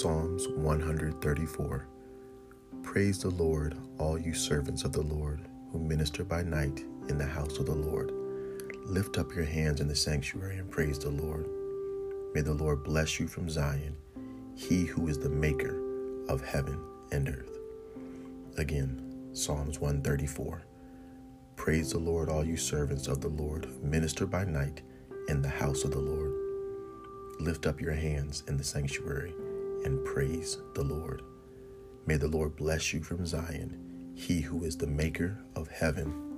Psalms 134 Praise the Lord, all you servants of the Lord, who minister by night in the house of the Lord. Lift up your hands in the sanctuary and praise the Lord. May the Lord bless you from Zion, he who is the maker of heaven and earth. Again, Psalms 134. Praise the Lord, all you servants of the Lord, who minister by night in the house of the Lord. Lift up your hands in the sanctuary and praise the Lord. May the Lord bless you from Zion, he who is the maker of heaven.